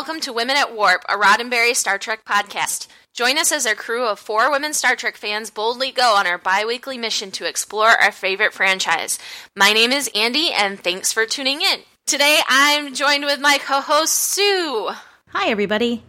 Hi, and welcome to Women at Warp, a Roddenberry Star Trek podcast. Join us as our crew of four women Star Trek fans boldly go on our bi weekly mission to explore our favorite franchise. My name is Andi, and thanks for tuning in. Today I'm joined with my co host, Sue. Hi, everybody.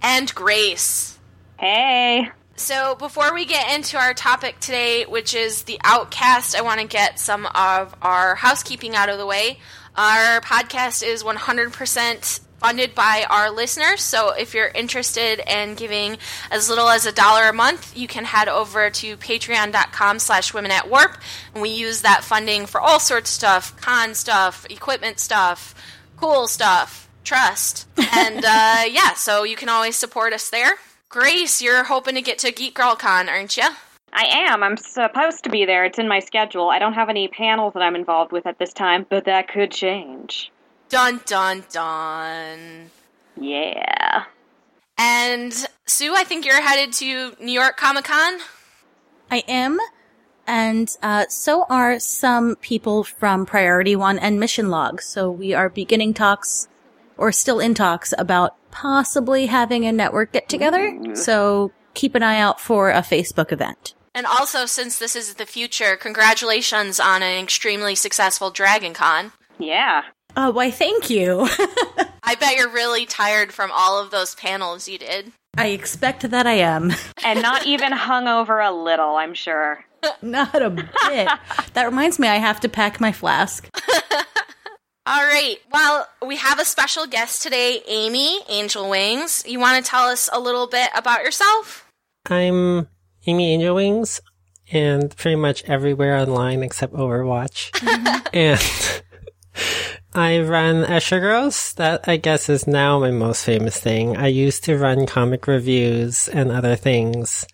And Grace. Hey. So, before we get into our topic today, which is the Outcast, I want to get some of our housekeeping out of the way. Our podcast is 100% funded by our listeners. So if you're interested in giving as little as a dollar a month, you can head over to patreon.com slash women at warp. And we use that funding for all sorts of stuff, con stuff, equipment stuff, cool stuff, trust. And uh, yeah, so you can always support us there. Grace, you're hoping to get to Geek Girl Con, aren't you? I am. I'm supposed to be there. It's in my schedule. I don't have any panels that I'm involved with at this time, but that could change. Dun dun dun. Yeah. And Sue, I think you're headed to New York Comic Con. I am, and uh, so are some people from Priority One and Mission Log. So we are beginning talks, or still in talks, about possibly having a network get together. So keep an eye out for a Facebook event. And also, since this is the future, congratulations on an extremely successful Dragon Con. Yeah. Oh, why, thank you. I bet you're really tired from all of those panels you did. I expect that I am. And not even hungover a little, I'm sure. Not a bit. that reminds me, I have to pack my flask. All right. Well, we have a special guest today, Ami Angelwings. You want to tell us a little bit about yourself? I'm Ami Angelwings and pretty much everywhere online except Overwatch. and I run Escher Girls. That I guess is now my most famous thing. I used to run comic reviews and other things.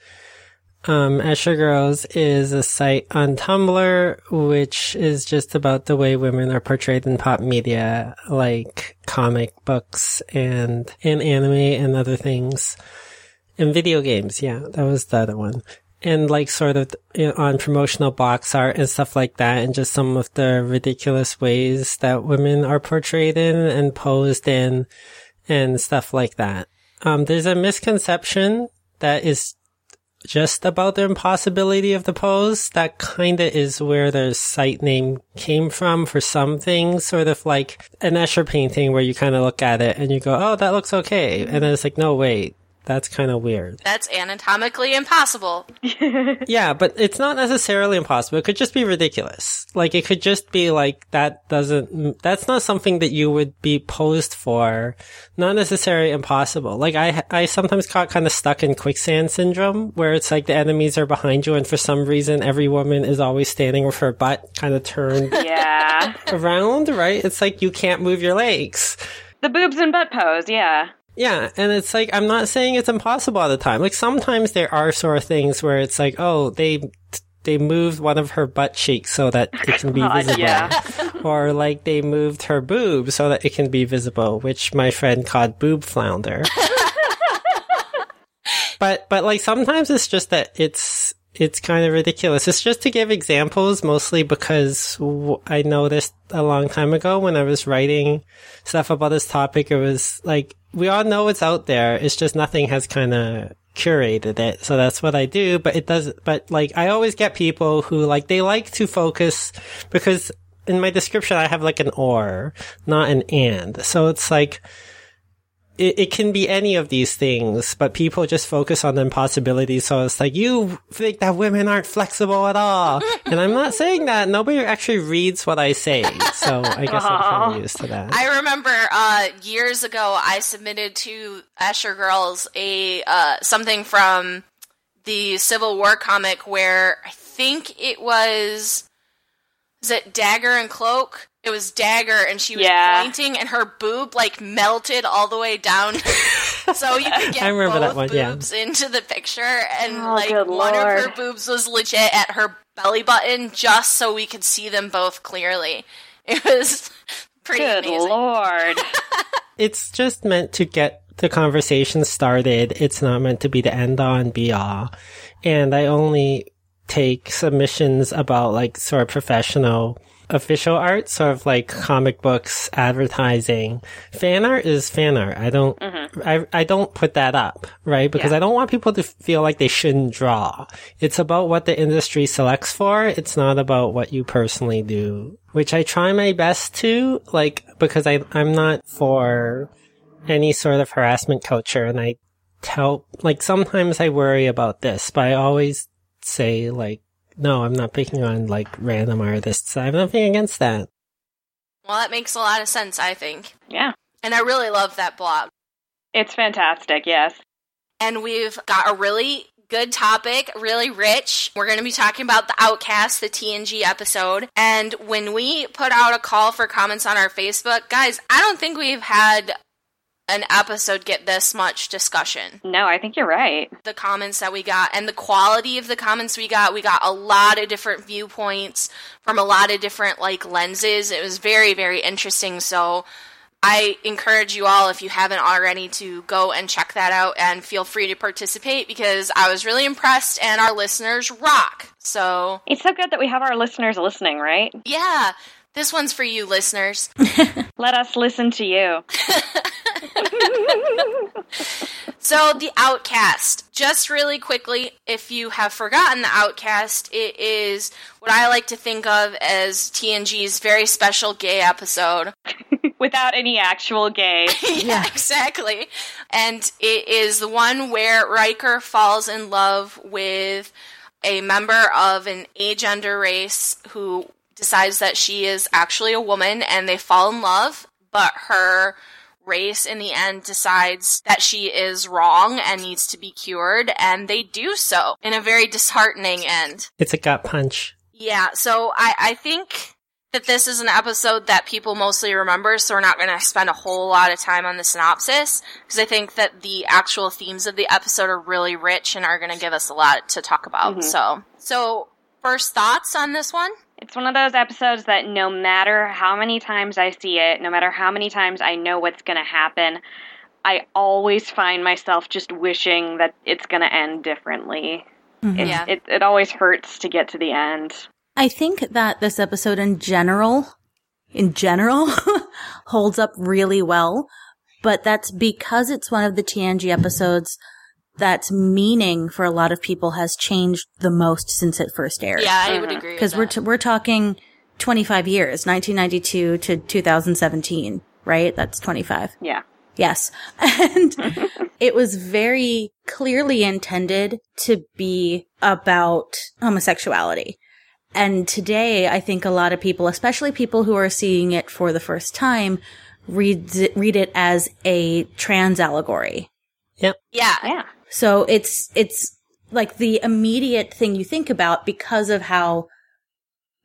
Um, Escher Girls is a site on Tumblr, which is just about the way women are portrayed in pop media, like comic books and, and anime and other things. And video games, yeah, that was the other one. And like sort of on promotional box art and stuff like that, and just some of the ridiculous ways that women are portrayed in and posed in and stuff like that. Um, there's a misconception that is just about the impossibility of the pose. That kinda is where the site name came from for some things, sort of like an Escher painting where you kind of look at it and you go, oh, that looks okay. And then it's like, no, wait, that's kind of weird. That's anatomically impossible. yeah, but it's not necessarily impossible. It could just be ridiculous. Like, it could just be like, that doesn't, that's not something that you would be posed for. Not necessarily impossible. Like, I, I sometimes got kind of stuck in quicksand syndrome, where it's like the enemies are behind you, and for some reason, every woman is always standing with her butt kind of turned Yeah. around, right? It's like you can't move your legs. the boobs and butt pose, yeah. Yeah, and it's like I'm not saying it's impossible all the time. Like sometimes there are sort of things where it's like, oh, they they moved one of her butt cheeks so that it can be oh, God, visible, yeah. or like they moved her boob so that it can be visible, which my friend called boob flounder. but but like sometimes it's just that it's it's kind of ridiculous. It's just to give examples, mostly because I noticed a long time ago when I was writing stuff about this topic, it was like, we all know it's out there. It's just nothing has kind of curated it. So that's what I do. But it does, but like, I always get people who like, they like to focus because in my description, I have like an or, not an and. So it's like, it, it can be any of these things, but people just focus on the impossibilities. So it's like, you think that women aren't flexible at all. and I'm not saying that. Nobody actually reads what I say. So I guess I'm kind of used to that. I remember uh, years ago I submitted to Escher Girls a uh, something from the Civil War comic where I think it was is it Dagger and Cloak? It was Dagger and she was Yeah. pointing and her boob like melted all the way down so you could get I remember both that one, yeah. boobs into the picture and Oh, like good one of her boobs was legit at her belly button just so we could see them both clearly. It was pretty Good amazing. lord. it's just meant to get the conversation started. It's not meant to be the end all and be all. And I only take submissions about like sort of professional official art, sort of like comic books, advertising. Fan art is fan art. I don't, mm-hmm. I, I don't put that up, right? Because Yeah. I don't want people to feel like they shouldn't draw. It's about what the industry selects for. It's not about what you personally do, which I try my best to, like, because I, I'm not for any sort of harassment culture and I tell, like, sometimes I worry about this, but I always say, like, no, I'm not picking on, like, random artists. I have nothing against that. Well, that makes a lot of sense, I think. Yeah. And I really love that blog. It's fantastic, yes. And we've got a really good topic, really rich. We're going to be talking about the Outcast, the TNG episode. And when we put out a call for comments on our Facebook, guys, I don't think we've had an episode get this much discussion. No, I think you're right. The comments that we got and the quality of the comments we got, we got a lot of different viewpoints from a lot of different like lenses. It was very, very interesting. So I encourage you all, if you haven't already, to go and check that out and feel free to participate because I was really impressed and our listeners rock. So, It's so good that we have our listeners listening, right? yeah, this one's for you, listeners. Let us listen to you. So, The Outcast. Just really quickly, if you have forgotten The Outcast, it is what I like to think of as TNG's very special gay episode. Without any actual gay. yeah, exactly. And it is the one where Riker falls in love with a member of an agender race who decides that she is actually a woman and they fall in love, but her race in the end decides that she is wrong and needs to be cured, and they do so in a very disheartening end. It's a gut punch. Yeah, so I, I think that this is an episode that people mostly remember, so we're not going to spend a whole lot of time on the synopsis, because I think that the actual themes of the episode are really rich and are going to give us a lot to talk about. Mm-hmm. So, so first thoughts on this one? It's one of those episodes that no matter how many times I see it, no matter how many times I know what's going to happen, I always find myself just wishing that it's going to end differently. Mm-hmm. It, Yeah. it, it always hurts to get to the end. I think that this episode in general, in general, holds up really well, but that's because it's one of the TNG episodes that's meaning for a lot of people has changed the most since it first aired. Yeah, I would mm-hmm. agree. Because Because we're, t- we're talking 25 years, 1992 to 2017, right? That's 25. Yeah. Yes. And it was very clearly intended to be about homosexuality. And today, I think a lot of people, especially people who are seeing it for the first time, read it, read it as a trans allegory. Yep. Yeah, Yeah. So it's, it's like the immediate thing you think about because of how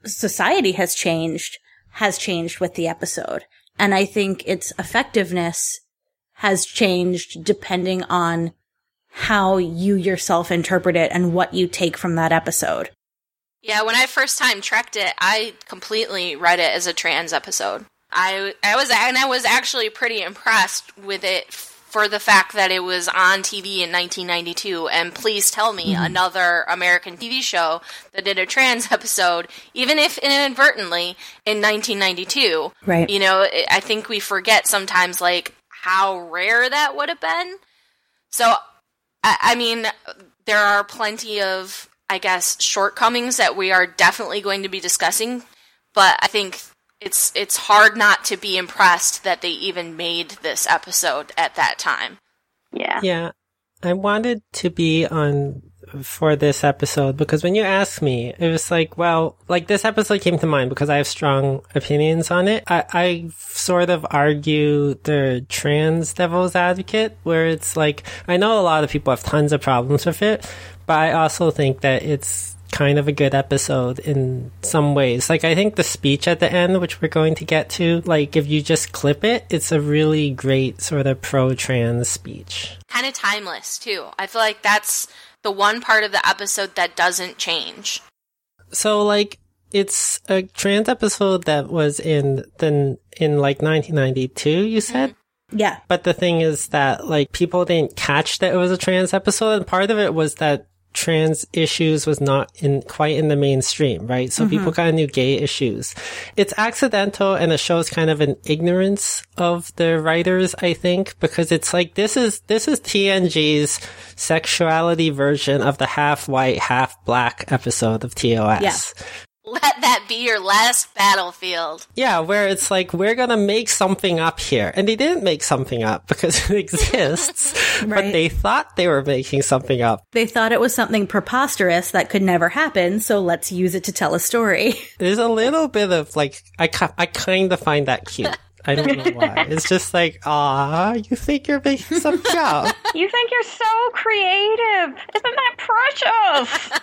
society has changed, has changed with the episode. And I think its effectiveness has changed depending on how you yourself interpret it and what you take from that episode. Yeah, when I first time trekked it, I completely read it as a trans episode. I I was and I was actually pretty impressed with it for the fact that it was on TV in 1992 and please tell me mm-hmm. another American TV show that did a trans episode even if inadvertently in 1992. Right. You know, I- I think we forget sometimes like how rare that would have been. So I, I mean, there are plenty of, I guess, shortcomings that we are definitely going to be discussing, but I think it's it's hard not to be impressed that they even made this episode at that time. Yeah. Yeah. I wanted to be on for this episode because when you asked me, it was like, well, like this episode came to mind because I have strong opinions on it. I, I sort of argue the trans devil's advocate where it's like, I know a lot of people have tons of problems with it, but I also think that it's kind of a good episode in some ways. Like I think the speech at the end, which we're going to get to, like if you just clip it, it's a really great sort of pro-trans speech. Kind of timeless too. I feel like that's the one part of the episode that doesn't change. So like it's a trans episode that was in then in like 1992 you said mm-hmm. Yeah. but the thing is that like people didn't catch that it was a trans episode and part of it was that trans issues was not in quite in the mainstream, right? So people kind of knew gay issues. It's accidental and it shows kind of an ignorance of the writers, I think, because it's like this is this is TNG's sexuality version of the half white, half black episode of TOS. Yeah. Let that be your last battlefield. Yeah, where it's like, we're gonna make something up here. And they didn't make something up because it exists, but they thought they were making something up. They thought it was something preposterous that could never happen, so let's use it to tell a story. There's a little bit of like, I, ki- I kind of find that cute. I don't know why. It's just like, ah, you think you're making something up. You think you're so creative. Isn't that precious?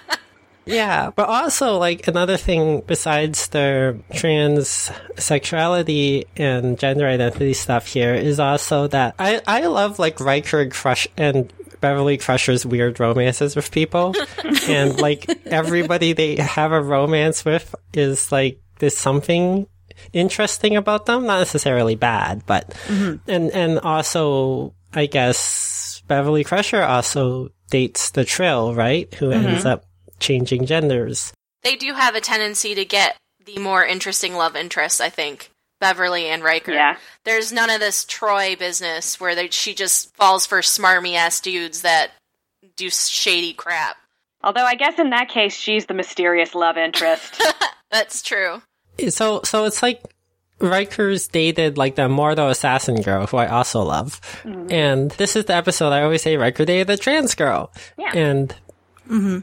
Yeah, but also like another thing besides the trans sexuality and gender identity stuff here is also that I I love like Riker and Crush and Beverly Crusher's weird romances with people, and like everybody they have a romance with is like there's something interesting about them, not necessarily bad, but mm-hmm. and and also I guess Beverly Crusher also dates the Trill, right? Who ends mm-hmm. up changing genders. They do have a tendency to get the more interesting love interests, I think. Beverly and Riker. Yeah. There's none of this Troi business where they, she just falls for smarmy ass dudes that do shady crap. Although I guess in that case, she's the mysterious love interest. That's true. So so it's like Riker's dated like the Mordo assassin girl, who I also love. Mm-hmm. And this is the episode I always say Riker dated the trans girl. Yeah. And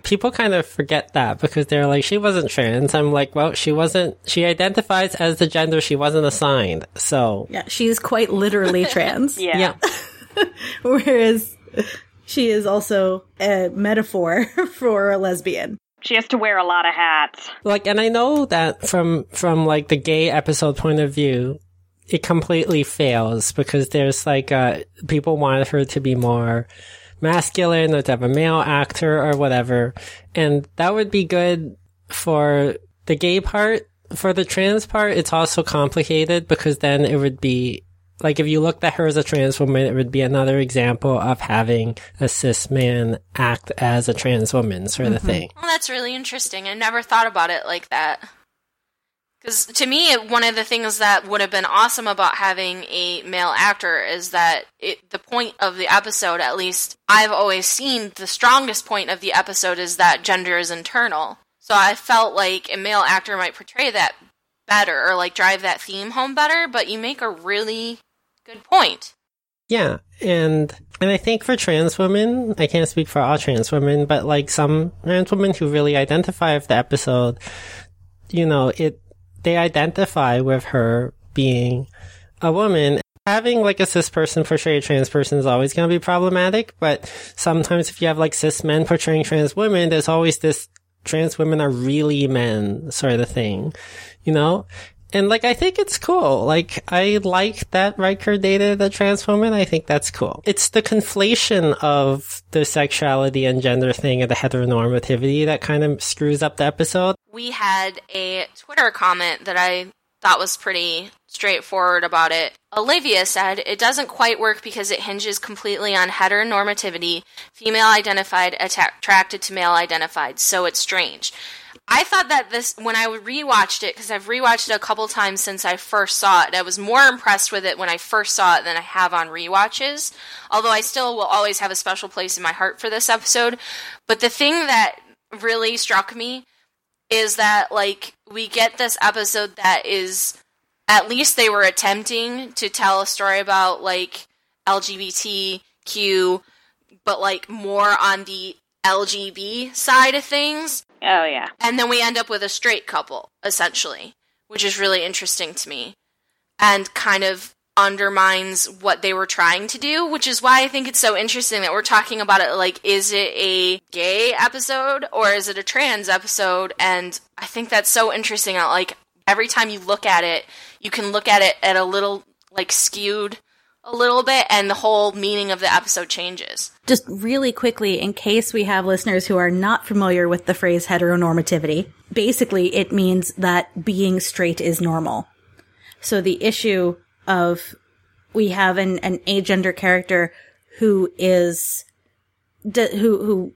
people kind of forget that because they're like, she wasn't trans. I'm like, well, she wasn't, she identifies as the gender she wasn't assigned. So, Yeah, she's quite literally trans. yeah. yeah. Whereas she is also a metaphor for a lesbian. She has to wear a lot of hats. like and i know that from from like the gay episode point of view it completely fails because there's like uh people wanted her to be more masculine or to have a male actor or whatever and that would be good for the gay part for the trans part it's also complicated because then it would be like if you looked at her as a trans woman, it would be another example of having a cis man act as a trans woman sort of mm-hmm. thing. Well, that's really interesting. I never thought about it like that. Because to me, one of the things that would have been awesome about having a male actor is that it, the point of the episode, at least I've always seen, the strongest point of the episode is that gender is internal. So I felt like a male actor might portray that better or like drive that theme home better, but you make a really good point. Yeah, and and I think for trans women, I can't speak for all trans women, but like some trans women who really identify with the episode, you know, it they identify with her being a woman. Having like a cis person portray a trans person is always going to be problematic, but sometimes if you have like cis men portraying trans women, there's always this trans women are really men sort of thing, you know? And like, I think it's cool. Like, I like that Riker dated a trans woman. I think that's cool. It's the conflation of the sexuality and gender thing and the heteronormativity that kind of screws up the episode. we had a Twitter comment that I thought was pretty straightforward about it. Olivia said, It doesn't quite work because it hinges completely on heteronormativity, female identified atta- attracted to male identified, so it's strange. I thought that this, when I rewatched it, because I've rewatched it a couple times since I first saw it, I was more impressed with it when I first saw it than I have on rewatches. Although I still will always have a special place in my heart for this episode. But the thing that really struck me is that like we get this episode that is at least they were attempting to tell a story about like LGBTQ but like more on the LGB side of things Oh, yeah. and then we end up with a straight couple essentially which is really interesting to me and kind of undermines what they were trying to do which is why i think it's so interesting that we're talking about it like is it a gay episode or is it a trans episode and i think that's so interesting like every time you look at it you can look at it at a little like skewed a little bit and the whole meaning of the episode changes Just really quickly, in case we have listeners who are not familiar with the phrase heteronormativity, basically it means that being straight is normal. So the issue of we have an, an agender character who is, who, who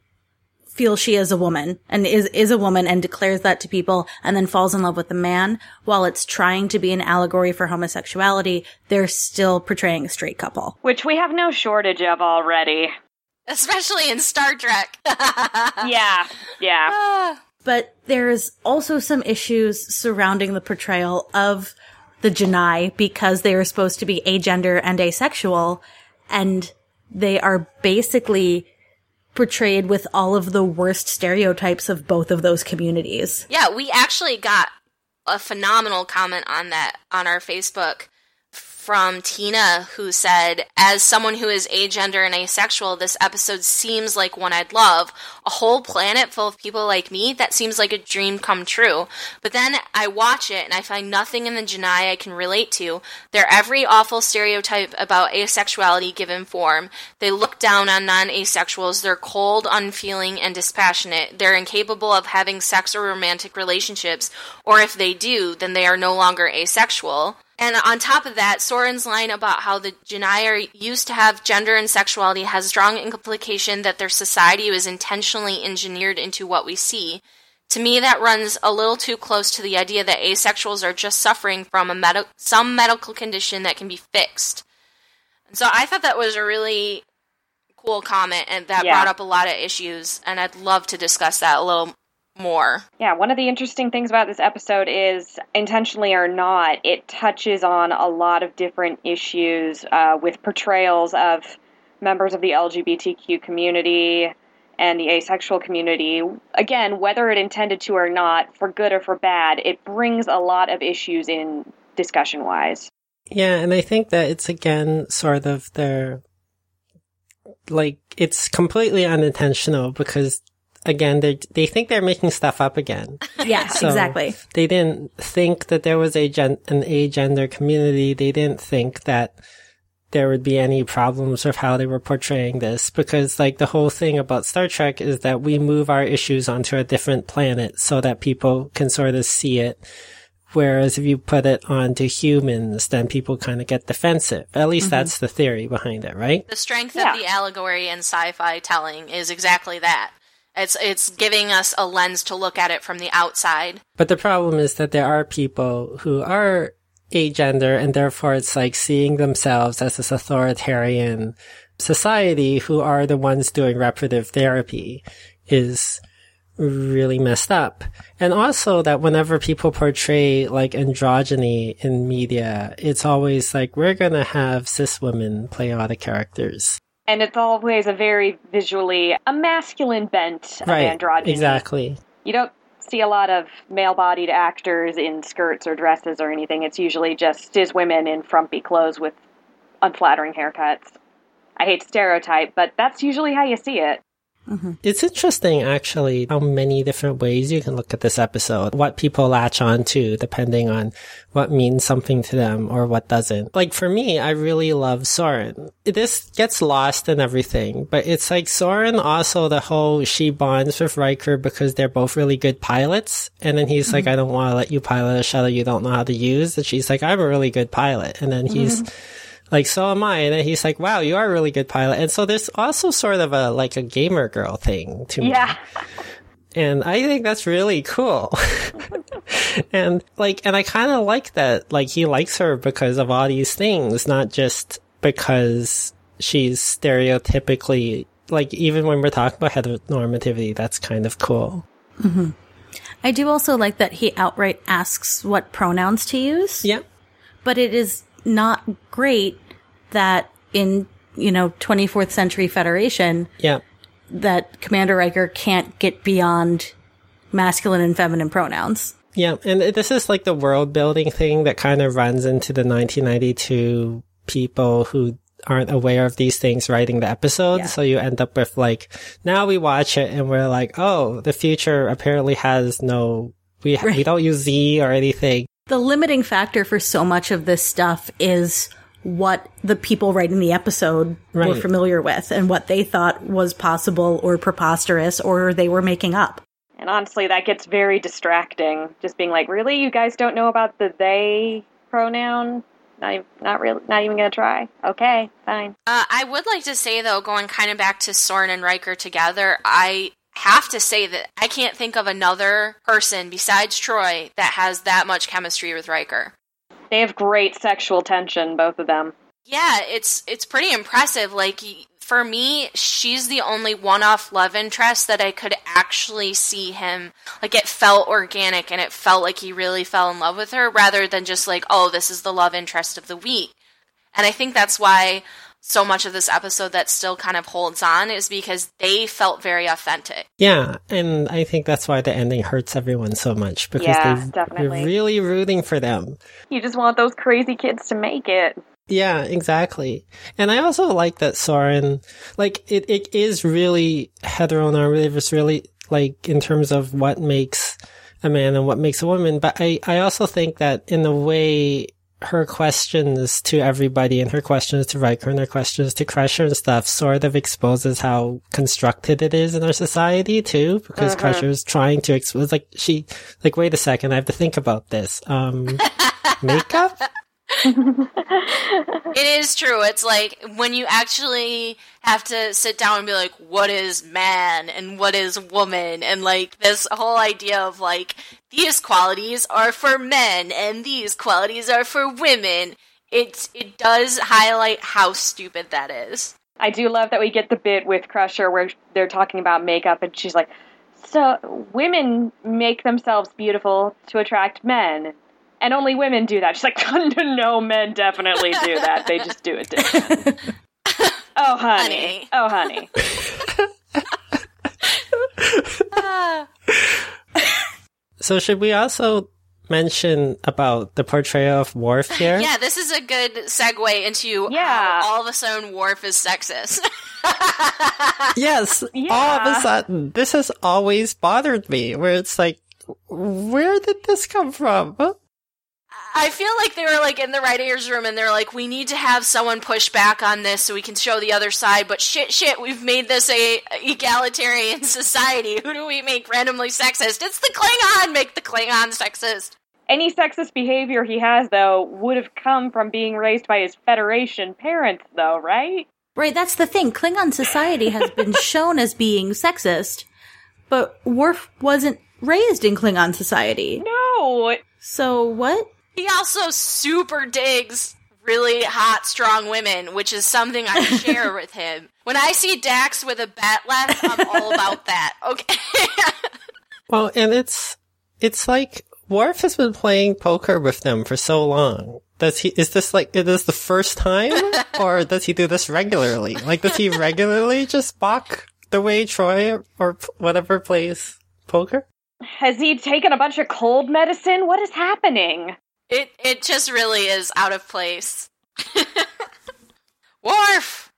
feels she is a woman and is is a woman and declares that to people and then falls in love with a man while it's trying to be an allegory for homosexuality they're still portraying a straight couple Which we have no shortage of already. Especially in Star Trek. Yeah, yeah. Ah. but there's also some issues surrounding the portrayal of the J'naii because they are supposed to be agender and asexual and they are basically portrayed with all of the worst stereotypes of both of those communities. Yeah, we actually got a phenomenal comment on that on our Facebook from Tina, who said, As someone who is agender and asexual, this episode seems like one I'd love. A whole planet full of people like me, that seems like a dream come true. But then I watch it and I find nothing in the J'naii I can relate to. They're every awful stereotype about asexuality given form. They look down on non asexuals. They're cold, unfeeling, and dispassionate. They're incapable of having sex or romantic relationships, or if they do, then they are no longer asexual. And on top of that, Soren's line about how the J'naii are used to have gender and sexuality has strong implication that their society was intentionally engineered into what we see. To me, that runs a little too close to the idea that asexuals are just suffering from a med- some medical condition that can be fixed. And so I thought that was a really cool comment and that Yeah. brought up a lot of issues, and I'd love to discuss that a little more. Yeah, one of the interesting things about this episode is, intentionally or not, it touches on a lot of different issues uh, with portrayals of members of the LGBTQ community and the asexual community. Again, whether it intended to or not, for good or for bad, it brings a lot of issues in discussion wise. Yeah, and I think that it's again sort of their like it's completely unintentional because again they they think they're making stuff up again. Yeah, So- exactly. They didn't think that there was a gen- an agender community. They didn't think that there would be any problems with how they were portraying this because like the whole thing about Star Trek is that we move our issues onto a different planet so that people can sort of see it. Whereas if you put it onto humans, then people kind of get defensive. At least mm-hmm. that's the theory behind it, right? The strength Yeah. of the allegory and sci-fi telling is exactly that. It's it's giving us a lens to look at it from the outside. But the problem is that there are people who are agender and therefore it's like seeing themselves as this authoritarian society who are the ones doing reparative therapy is really messed up. And also that whenever people portray like androgyny in media, it's always like, we're gonna have cis women play all the characters. And it's always a very visually a masculine bent of androgyny. Exactly. You don't see a lot of male bodied actors in skirts or dresses or anything. It's usually just cis women in frumpy clothes with unflattering haircuts. I hate stereotype, but that's usually how you see it. Mm-hmm. It's interesting, actually, how many different ways you can look at this episode, what people latch on to, depending on what means something to them or what doesn't. Like for me, I really love Soren. This gets lost in everything, but it's like Soren also the whole she bonds with Riker because they're both really good pilots. And then he's like, mm-hmm. I don't want to let you pilot a shuttle you don't know how to use. And she's like, I'm a really good pilot. And then he's, mm-hmm. Like, so am I. And then he's like, wow, you are a really good pilot. And so there's also sort of a, like a gamer girl thing to me. Yeah. And I think that's really cool. and like, and I kind of like that, like he likes her because of all these things, not just because she's stereotypically, like even when we're talking about heteronormativity, that's kind of cool. Mm-hmm. I do also like that he outright asks what pronouns to use. Yeah. but it is not great that in you know 24th century federation Yeah. that commander riker can't get beyond masculine and feminine pronouns Yeah, and this is like the world building thing that kind of runs into the 1992 people who aren't aware of these things writing the episode. Yeah. So you end up with like, now we watch it and we're like, oh, the future apparently has no, we, we don't use Z or anything. The limiting factor for so much of this stuff is what the people writing the episode were familiar with and what they thought was possible or preposterous or they were making up And honestly, that gets very distracting. Just being like, really, you guys don't know about the they pronoun? Not, ev- not really, not even gonna try. Okay, fine. Uh, I would like to say though, going kind of back to Soren and Riker together, I have to say that I can't think of another person besides Troi that has that much chemistry with Riker. They have great sexual tension, both of them. Yeah, it's it's pretty impressive. Like for me, she's the only one-off love interest that I could actually see him like it felt organic and it felt like he really fell in love with her rather than just like, oh, this is the love interest of the week. And I think that's why so much of this episode that still kind of holds on is because they felt very authentic. Yeah, and I think that's why the ending hurts everyone so much because Yeah, they, definitely. you're really rooting for them. You just want those crazy kids to make it. Yeah, exactly. And I also like that Soren, like, it, it is really heteronormative. It's really, like, in terms of what makes a man and what makes a woman. But I, I also think that in the way her questions to everybody and her questions to Riker and her questions to Crusher and stuff sort of exposes how constructed it is in our society too, because Crusher's trying to expose, like, she, like, wait a second, I have to think about this. Um, makeup? It is true. It's like when you actually have to sit down and be like, what is man and what is woman? And like this whole idea of like, these qualities are for men and these qualities are for women. It's, it does highlight how stupid that is. I do love that we get the bit with Crusher where they're talking about makeup, and she's like, "So women make themselves beautiful to attract men, and only women do that." She's like, "No, men definitely do that. They just do it different." oh, honey. Honey. Oh, honey. So should we also mention about the portrayal of Worf here? Yeah, this is a good segue into Yeah. how all of a sudden Worf is sexist. Yes. yeah. All of a sudden, this has always bothered me. Where it's like, where did this come from? I feel like they were like in the writers' room and they're like, we need to have someone push back on this so we can show the other side. But shit, shit, we've made this a egalitarian society. Who do we make randomly sexist? It's the Klingon. Make the Klingon sexist. Any sexist behavior he has, though, would have come from being raised by his Federation parents, though, right? Right, that's the thing. Klingon society has been shown as being sexist, but Worf wasn't raised in Klingon society. No, So what? He also super digs really hot, strong women, which is something I share with him. When I see Dax with a bat'leth, I'm all about that. Okay. Well, and it's, it's like, Worf has been playing poker with them for so long. Does he, is this like, is this the first time? or does he do this regularly? Like, does he regularly just balk the way Troi or whatever plays poker? has he taken a bunch of cold medicine? What is happening? It it just really is out of place. Worf,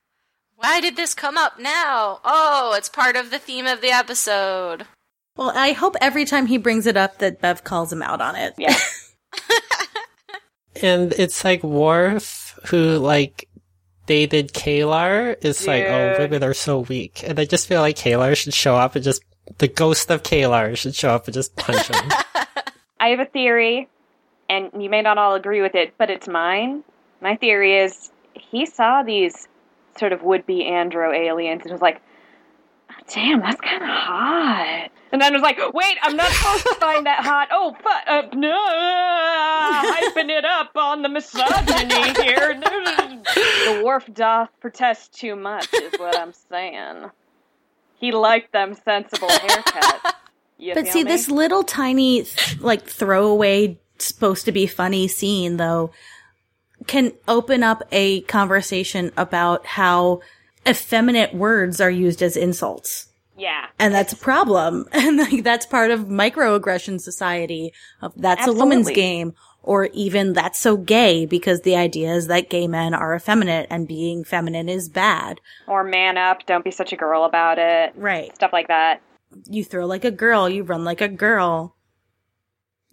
why did this come up now? Oh, it's part of the theme of the episode. Well, I hope every time he brings it up that Bev calls him out on it. Yeah. And it's like Worf, who like dated K'Ehleyr, is like, oh, Dude. women are so weak. And I just feel like K'Ehleyr should show up and just, the ghost of K'Ehleyr should show up and just punch him. I have a theory, and you may not all agree with it, but it's mine. My theory is he saw these sort of would be andro aliens and was like, damn, that's kind of hot. And then was like, wait, I'm not supposed to find that hot. Oh, but, uh, no, hyping it up on the misogyny here. the Worf doth protest too much, is what I'm saying. He liked them sensible haircuts. You But see, me? this little tiny, like, throwaway, supposed to be funny scene, though, can open up a conversation about how effeminate words are used as insults. Yeah. And that's a problem. And like, that's part of microaggression society of that's a woman's game. Or even that's so gay because the idea is that gay men are effeminate and being feminine is bad. Or man up, don't be such a girl about it. Right. Stuff like that. You throw like a girl, you run like a girl.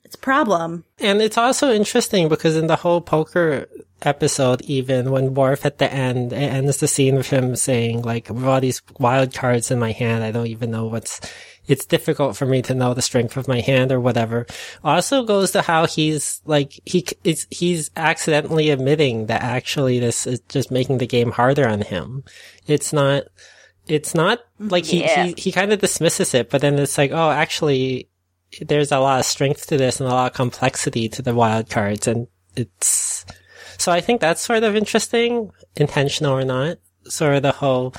It's a problem. And it's also interesting because in the whole poker episode, even when Worf at the end, it ends the scene with him saying like, with all these wild cards in my hand, I don't even know what's, it's difficult for me to know the strength of my hand or whatever. Also goes to how he's like, he, it's, he's accidentally admitting that actually this is just making the game harder on him. It's not, it's not like he, Yeah. he, he kind of dismisses it, but then it's like, oh, actually, there's a lot of strength to this and a lot of complexity to the wild cards. And it's, so I think that's sort of interesting, intentional or not. Sort of the whole,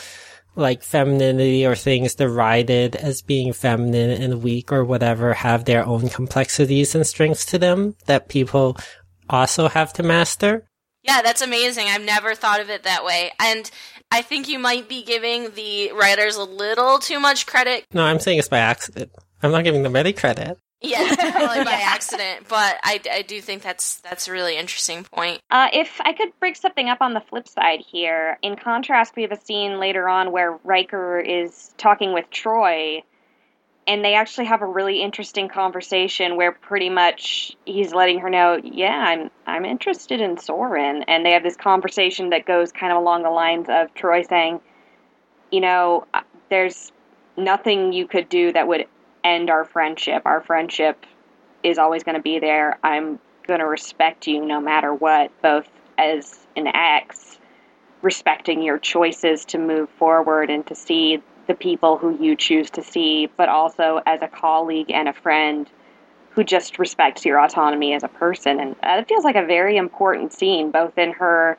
like femininity or things derided as being feminine and weak or whatever have their own complexities and strengths to them that people also have to master. Yeah, that's amazing. I've never thought of it that way. And I think you might be giving the writers a little too much credit. No, I'm saying it's by accident. I'm not giving them any credit. Yeah, probably by accident. But I, I do think that's that's a really interesting point. Uh, if I could bring something up on the flip side here, in contrast, we have a scene later on where Riker is talking with Troi, and they actually have a really interesting conversation where pretty much he's letting her know, "Yeah, I'm I'm interested in Soren," and they have this conversation that goes kind of along the lines of Troi saying, "You know, uh, there's nothing you could do that would end our friendship. Our friendship is always going to be there. I'm going to respect you no matter what, both as an ex, respecting your choices to move forward and to see the people who you choose to see, but also as a colleague and a friend who just respects your autonomy as a person. And it feels like a very important scene, both in her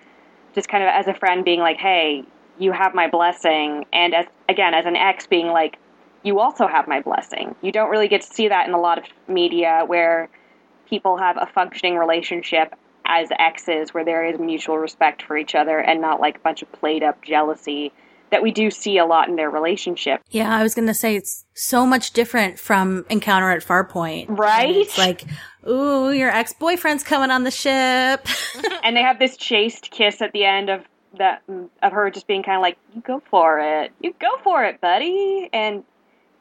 just kind of as a friend being like, hey, you have my blessing, and as again, as an ex being like, you also have my blessing. You don't really get to see that in a lot of media where people have a functioning relationship as exes where there is mutual respect for each other and not like a bunch of played up jealousy that we do see a lot in their relationship. Yeah, I was going to say it's so much different from Encounter at Farpoint. Right? It's like, ooh, your ex-boyfriend's coming on the ship. and they have this chaste kiss at the end of that of her just being kind of like, "You go for it, you go for it, buddy," and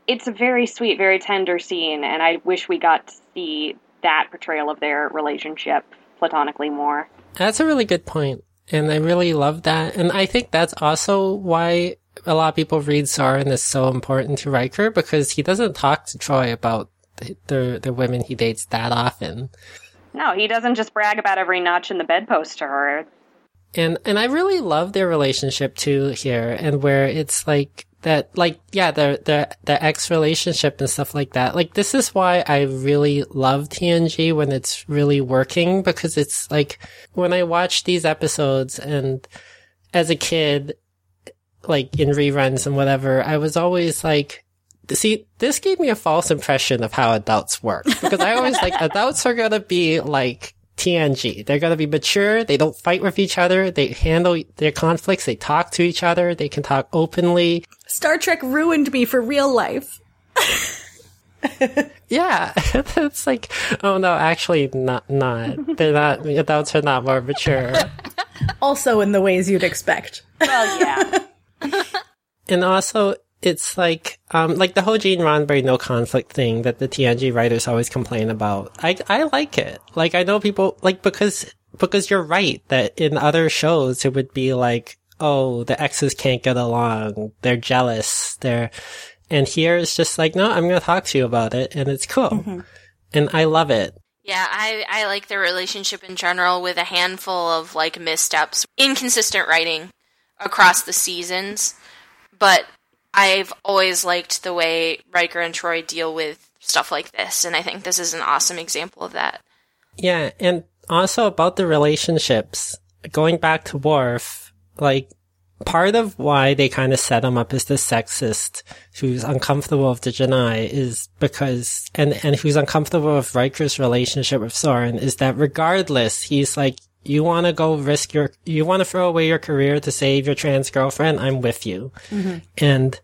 it's a very sweet, very tender scene, and I wish we got to see that portrayal of their relationship platonically more. That's a really good. And I really love that. And I think that's also why a lot of people read Soren is so important to Riker because he doesn't talk to Troi about the, the, the women he dates that often. No, he doesn't just brag about every notch in the bedpost to her. And, and I really love their relationship too here and where it's like that, like, yeah, the, the, the ex relationship and stuff like that. Like, this is why I really love TNG when it's really working because it's like when I watch these episodes and as a kid, like in reruns and whatever, I was always like, see, this gave me a false impression of how adults work because I always like adults are gonna be like TNG. They're gonna be mature. They don't fight with each other. They handle their conflicts. They talk to each other. They can talk openly. Star Trek ruined me for real life. Yeah, it's like, oh no, actually, not, not. They're not. Adults are not more mature. Also in the ways you'd expect. Well, yeah. And also, it's like, um, like the whole Gene Roddenberry no conflict thing that the TNG writers always complain about. I, I like it. Like, I know people, like, because, because you're right that in other shows it would be like, oh, the exes can't get along. They're jealous. They're, and here it's just like, no, I'm going to talk to you about it and it's cool. And I love it. Yeah, I, I like the relationship in general with a handful of like missteps, inconsistent writing across the seasons. But I've always liked the way Riker and Troi deal with stuff like this, and I think this is an awesome example of that. Yeah, and also about the relationships, going back to Worf, like, part of why they kind of set him up as the sexist who's uncomfortable with the J'naii is because, and, and who's uncomfortable with Riker's relationship with Soren is that regardless, he's like, you want to go risk your, you want to throw away your career to save your trans girlfriend? I'm with you. Mm-hmm. And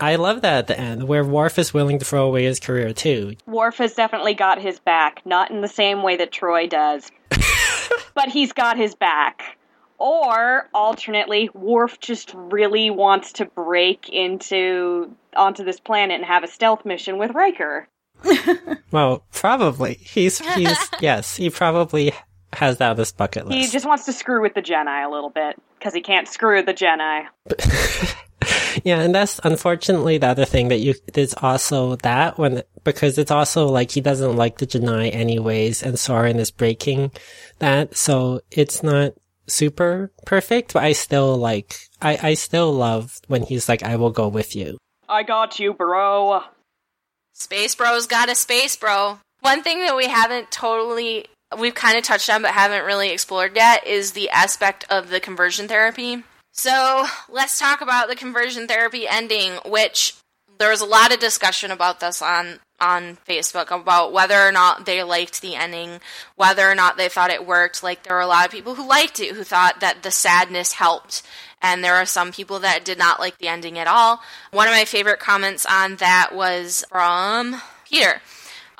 I love that at the end where Worf is willing to throw away his career too. Worf has definitely got his back, not in the same way that Troi does, but he's got his back. Or alternately, Worf just really wants to break into onto this planet and have a stealth mission with Riker. Well, probably. He's, he's, yes, he probably has that on his bucket list. He just wants to screw with the Jedi a little bit because he can't screw the Jedi. Yeah, and that's unfortunately the other thing that you, there's also that when, because it's also like he doesn't like the J'naii anyways, and Soren is breaking that, so it's not super perfect, but I still like, I, I still love when he's like, I will go with you. I got you, bro. Space Bro's got a space bro. One thing that we haven't totally we've kind of touched on but haven't really explored yet is the aspect of the conversion therapy. So, let's talk about the conversion therapy ending, which there was a lot of discussion about this on on Facebook about whether or not they liked the ending, whether or not they thought it worked. Like there were a lot of people who liked it, who thought that the sadness helped, and there are some people that did not like the ending at all. One of my favorite comments on that was from Peter.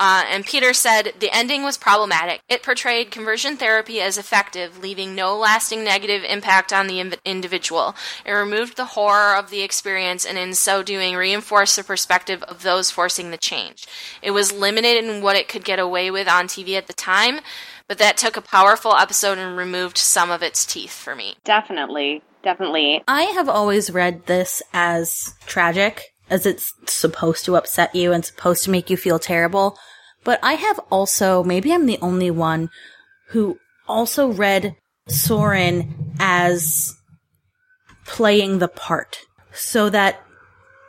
Uh, and Peter said the ending was problematic. It portrayed conversion therapy as effective, leaving no lasting negative impact on the individual. It removed the horror of the experience and, in so doing, reinforced the perspective of those forcing the change. It was limited in what it could get away with on TV at the time, but that took a powerful episode and removed some of its teeth for me. Definitely. Definitely. I have always read this as tragic, as it's supposed to upset you and supposed to make you feel terrible. But I have also, maybe I'm the only one who also read Soren as playing the part. So that,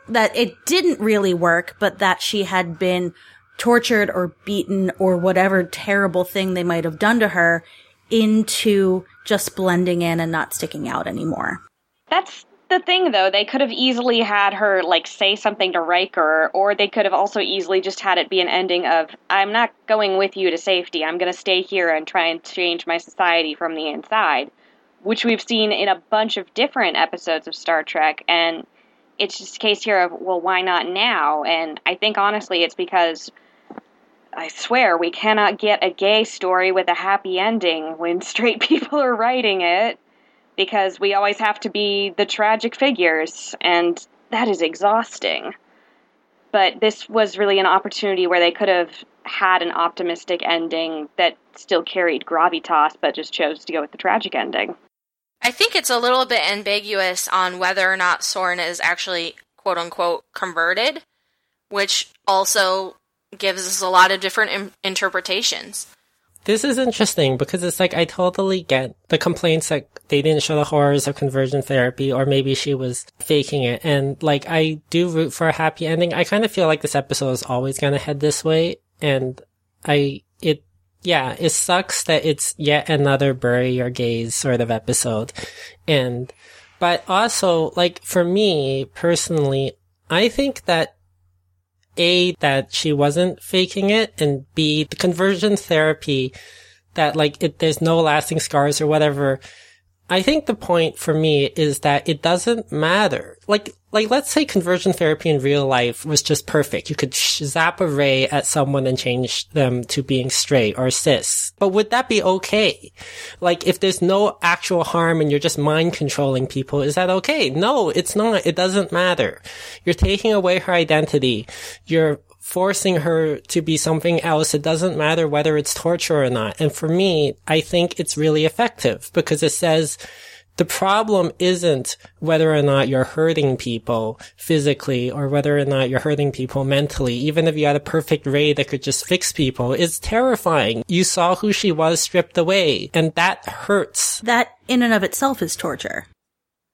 that it didn't really work, but that she had been tortured or beaten or whatever terrible thing they might have done to her into just blending in and not sticking out anymore. That's the thing though they could have easily had her like say something to Riker or they could have also easily just had it be an ending of I'm not going with you to safety. I'm going to stay here and try and change my society from the inside which we've seen in a bunch of different episodes of Star Trek and it's just a case here of well why not now? And I think honestly it's because I swear we cannot get a gay story with a happy ending when straight people are writing it because we always have to be the tragic figures, and that is exhausting. But this was really an opportunity where they could have had an optimistic ending that still carried gravitas, but just chose to go with the tragic ending. I think it's a little bit ambiguous on whether or not Soren is actually quote unquote converted, which also gives us a lot of different interpretations. This is interesting because it's like I totally get the complaints that they didn't show the horrors of conversion therapy or maybe she was faking it. And like I do root for a happy ending. I kind of feel like this episode is always going to head this way. And I, it, yeah, it sucks that it's yet another bury your gays sort of episode. And, but also like for me personally, I think that a, that she wasn't faking it, and B, the conversion therapy that like it, there's no lasting scars or whatever. I think the point for me is that it doesn't matter. Like, like let's say conversion therapy in real life was just perfect. You could zap a ray at someone and change them to being straight or cis. But would that be okay? Like if there's no actual harm and you're just mind controlling people, is that okay? No, it's not. It doesn't matter. You're taking away her identity. You're forcing her to be something else. It doesn't matter whether it's torture or not. And for me, I think it's really effective because it says the problem isn't whether or not you're hurting people physically or whether or not you're hurting people mentally. Even if you had a perfect ray that could just fix people, it's terrifying. You saw who she was stripped away and that hurts. That in and of itself is torture.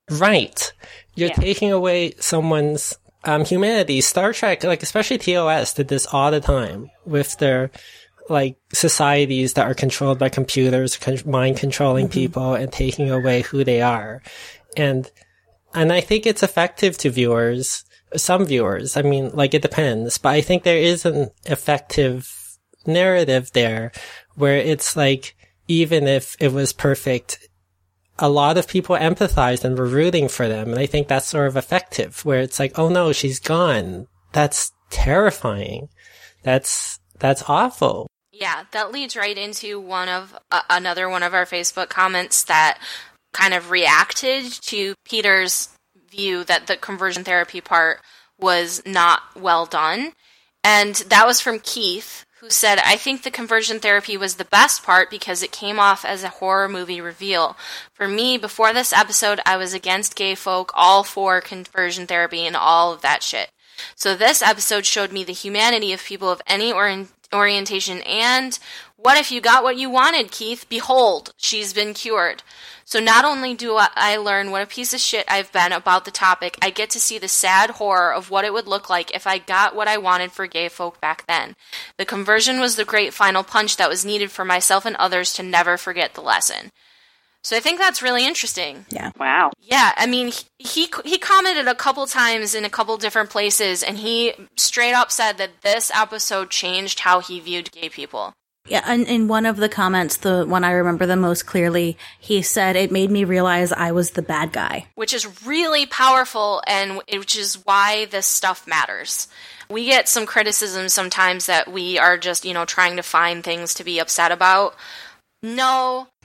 Right. You're yeah. taking away someone's um, humanity, Star Trek, like especially TOS did this all the time with their like societies that are controlled by computers, con- mind controlling mm-hmm. people and taking away who they are. And, and I think it's effective to viewers, some viewers. I mean, like it depends, but I think there is an effective narrative there where it's like, even if it was perfect, a lot of people empathized and were rooting for them. And I think that's sort of effective where it's like, oh no, she's gone. That's terrifying. That's, that's awful. Yeah, that leads right into one of uh, another one of our Facebook comments that kind of reacted to Peter's view that the conversion therapy part was not well done. And that was from Keith, who said, I think the conversion therapy was the best part because it came off as a horror movie reveal. For me, before this episode, I was against gay folk, all for conversion therapy and all of that shit. So this episode showed me the humanity of people of any or- orientation. And what if you got what you wanted, Keith? Behold, she's been cured. So not only do I learn what a piece of shit I've been about the topic, I get to see the sad horror of what it would look like if I got what I wanted for gay folk back then. The conversion was the great final punch that was needed for myself and others to never forget the lesson. So I think that's really interesting. Yeah. Wow. Yeah, I mean, he he commented a couple times in a couple different places, and he straight up said that this episode changed how he viewed gay people. Yeah, and in one of the comments, the one I remember the most clearly, he said, It made me realize I was the bad guy. Which is really powerful, and which is why this stuff matters. We get some criticism sometimes that we are just, you know, trying to find things to be upset about. No.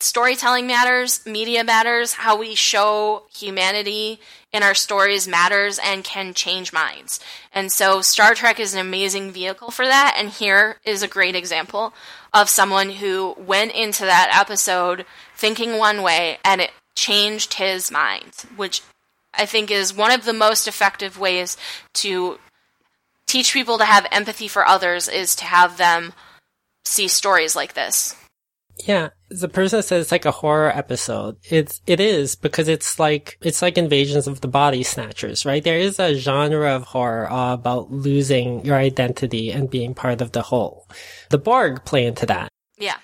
storytelling matters, media matters, how we show humanity in our stories matters and can change minds. And so Star Trek is an amazing vehicle for that. And here is a great example of someone who went into that episode thinking one way and it changed his mind, which I think is one of the most effective ways to teach people to have empathy for others is to have them see stories like this. Yeah, the person says it's like a horror episode. It's it is because it's like it's like Invasions of the Body Snatchers, right? There is a genre of horror uh, about losing your identity and being part of the whole. The Borg play into that. Yeah.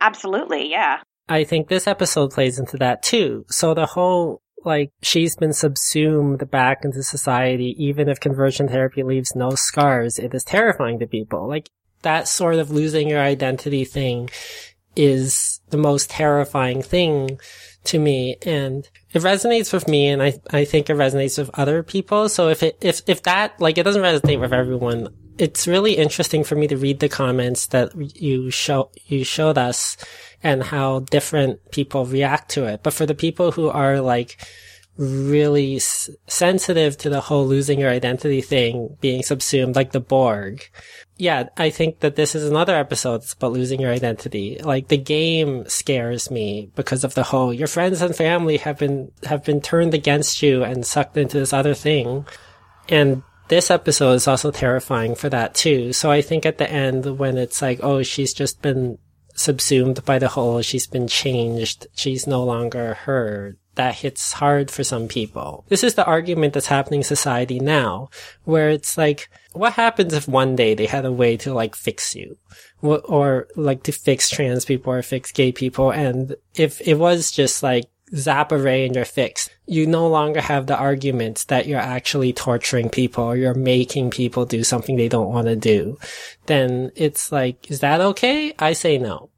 Absolutely, yeah. I think this episode plays into that too. So the whole like she's been subsumed back into society even if conversion therapy leaves no scars, it is terrifying to people. Like that sort of losing your identity thing is the most terrifying thing to me. And it resonates with me and I, I think it resonates with other people. So if it, if, if that, like, it doesn't resonate with everyone, it's really interesting for me to read the comments that you show, you showed us and how different people react to it. But for the people who are like, really s- sensitive to the whole losing your identity thing, being subsumed like the Borg. Yeah, I think that this is another episode that's about losing your identity. Like the game scares me because of the whole your friends and family have been have been turned against you and sucked into this other thing. And this episode is also terrifying for that too. So I think at the end when it's like, oh, she's just been subsumed by the whole, she's been changed, she's no longer her that hits hard for some people. This is the argument that's happening in society now, where it's like, what happens if one day they had a way to like fix you? Or like to fix trans people or fix gay people. And if it was just like zap a ray and you're fixed, you no longer have the arguments that you're actually torturing people or you're making people do something they don't want to do. Then it's like, is that okay? I say no.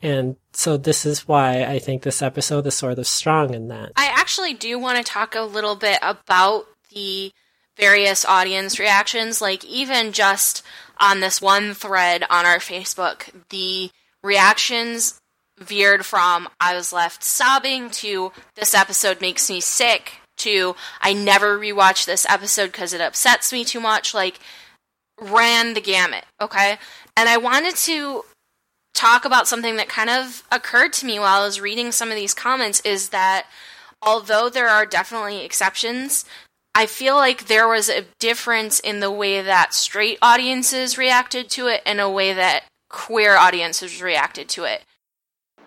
And so this is why I think this episode is sort of strong in that. I actually do want to talk a little bit about the various audience reactions. Like, even just on this one thread on our Facebook, the reactions veered from I was left sobbing to this episode makes me sick to I never rewatch this episode because it upsets me too much. Like, ran the gamut, okay? And I wanted to talk about something that kind of occurred to me while I was reading some of these comments is that although there are definitely exceptions, I feel like there was a difference in the way that straight audiences reacted to it and a way that queer audiences reacted to it.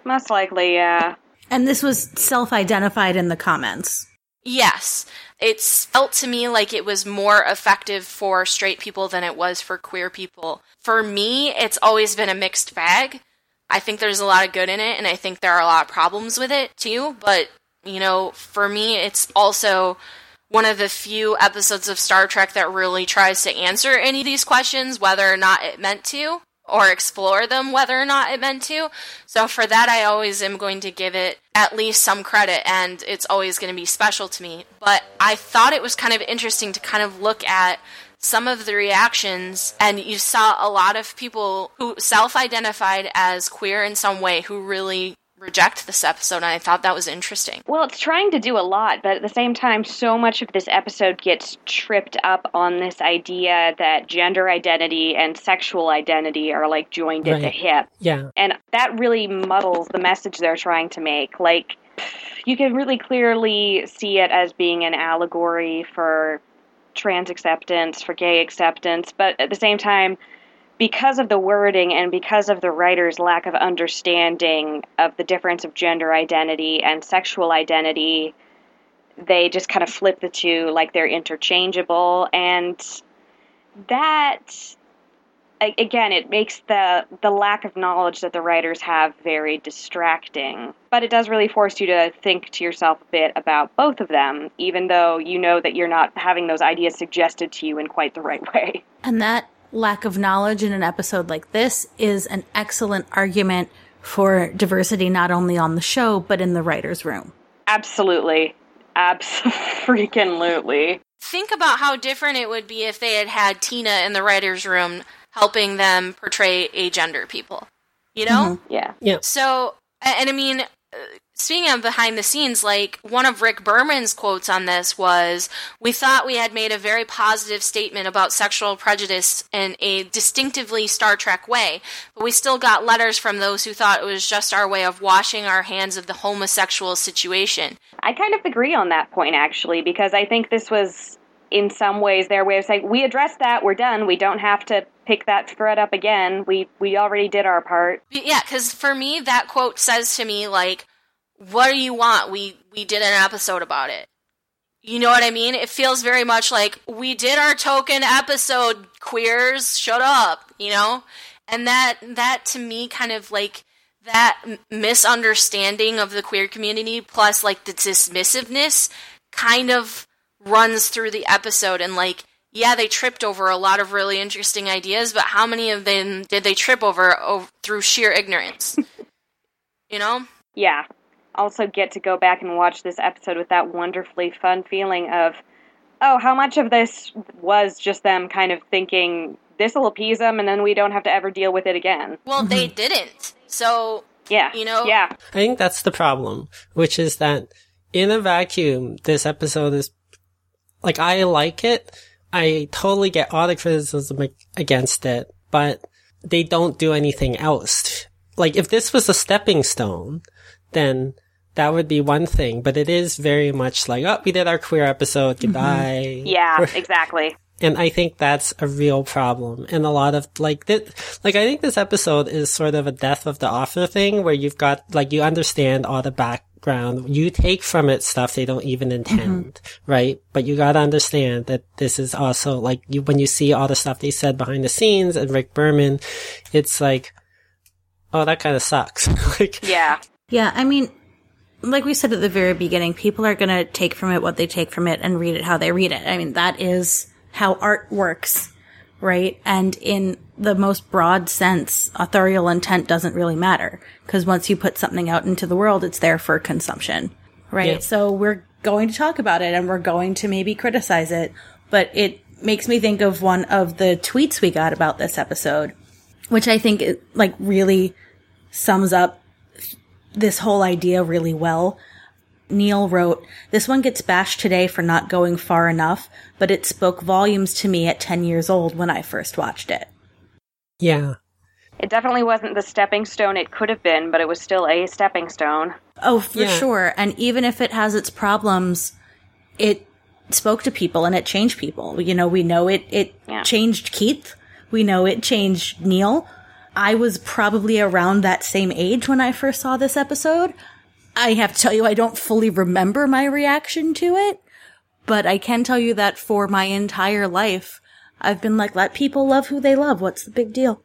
Most likely, yeah. And this was self identified in the comments. Yes. It felt to me like it was more effective for straight people than it was for queer people. For me, it's always been a mixed bag. I think there's a lot of good in it, and I think there are a lot of problems with it too. But, you know, for me, it's also one of the few episodes of Star Trek that really tries to answer any of these questions, whether or not it meant to or explore them whether or not it meant to. So for that, I always am going to give it at least some credit, and it's always going to be special to me. But I thought it was kind of interesting to kind of look at some of the reactions, and you saw a lot of people who self identified as queer in some way who really reject this episode, and I thought that was interesting. Well, it's trying to do a lot, but at the same time, so much of this episode gets tripped up on this idea that gender identity and sexual identity are like joined Right. at the hip. Yeah. And that really muddles the message they're trying to make. Like, you can really clearly see it as being an allegory for trans acceptance, for gay acceptance, but at the same time, because of the wording and because of the writer's lack of understanding of the difference of gender identity and sexual identity, they just kind of flip the two like they're interchangeable. And that again, it makes the the lack of knowledge that the writers have very distracting. But it does really force you to think to yourself a bit about both of them, even though you know that you're not having those ideas suggested to you in quite the right way. And that lack of knowledge in an episode like this is an excellent argument for diversity not only on the show but in the writers' room. Absolutely. Absolutely. Think about how different it would be if they had had Tina in the writers' room helping them portray a agender people. You know? Mm-hmm. Yeah. Yeah. So, and I mean, speaking of behind the scenes, like one of Rick Berman's quotes on this was, "We thought we had made a very positive statement about sexual prejudice in a distinctively Star Trek way, but we still got letters from those who thought it was just our way of washing our hands of the homosexual situation." I kind of agree on that point actually, because I think this was in some ways their way of saying we addressed that we're done we don't have to pick that thread up again. We we already did our part. Yeah because for me that quote says to me like what do you want? We we did an episode about it. You know what i mean? It feels very much like we did our token episode queers. Shut up you know? And that that to me kind of like that misunderstanding of the queer community plus like the dismissiveness kind of runs through the episode and like yeah they tripped over a lot of really interesting ideas but how many of them did they trip over, over through sheer ignorance? You know? Yeah. Also get to go back and watch this episode with that wonderfully fun feeling of oh how much of this was just them kind of thinking this will appease them and then we don't have to ever deal with it again. Well mm-hmm. they didn't. So yeah. you know? Yeah. I think that's the problem which is that in a vacuum this episode is like I like it. I totally get all the criticism against it, but they don't do anything else. Like if this was a stepping stone, then that would be one thing, but it is very much like, oh, we did our queer episode. Mm-hmm. Goodbye. Mm-hmm. Yeah, exactly. And I think that's a real problem. And a lot of like that, like I think this episode is sort of a death of the author thing where you've got, like, you understand all the back background. You take from it stuff they don't even intend, mm-hmm. right? But you gotta understand that this is also like you, when you see all the stuff they said behind the scenes and Rick Berman, it's like, oh, that kind of sucks. like, yeah. Yeah. I mean, like we said at the very beginning, people are gonna take from it what they take from it and read it how they read it. I mean, that is how art works, right? And in the most broad sense, authorial intent doesn't really matter because once you put something out into the world, it's there for consumption, right? Yeah. So we're going to talk about it and we're going to maybe criticize it, but it makes me think of one of the tweets we got about this episode, which I think it, like really sums up this whole idea really well. Neil wrote, This one gets bashed today for not going far enough, but it spoke volumes to me at 10 years old when I first watched it. Yeah. It definitely wasn't the stepping stone it could have been, but it was still a stepping stone. Oh, for yeah. sure. And even if it has its problems, it spoke to people and it changed people. You know, we know it it yeah. changed Keith. We know it changed Neil. I was probably around that same age when I first saw this episode. I have to tell you I don't fully remember my reaction to it, but I can tell you that for my entire life I've been like, let people love who they love. What's the big deal?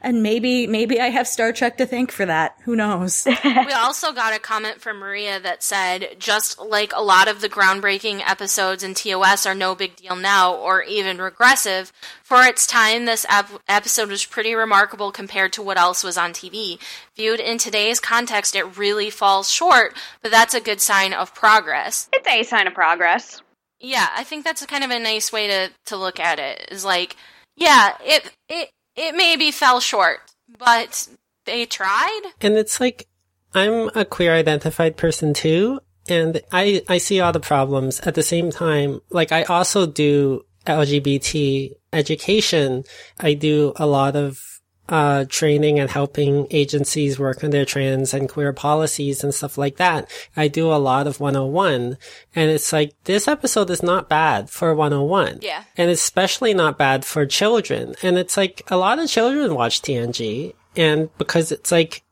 And maybe, maybe I have Star Trek to thank for that. Who knows? we also got a comment from Maria that said, just like a lot of the groundbreaking episodes in TOS are no big deal now, or even regressive, for its time, this ep- episode was pretty remarkable compared to what else was on TV. Viewed in today's context, it really falls short, but that's a good sign of progress. It's a sign of progress. Yeah, I think that's kind of a nice way to, to look at it. Is like, yeah, it it it maybe fell short, but they tried. And it's like I'm a queer identified person too, and I I see all the problems at the same time. Like I also do LGBT education. I do a lot of uh, training and helping agencies work on their trans and queer policies and stuff like that. I do a lot of 101 and it's like this episode is not bad for 101. Yeah. And especially not bad for children. And it's like a lot of children watch TNG and because it's like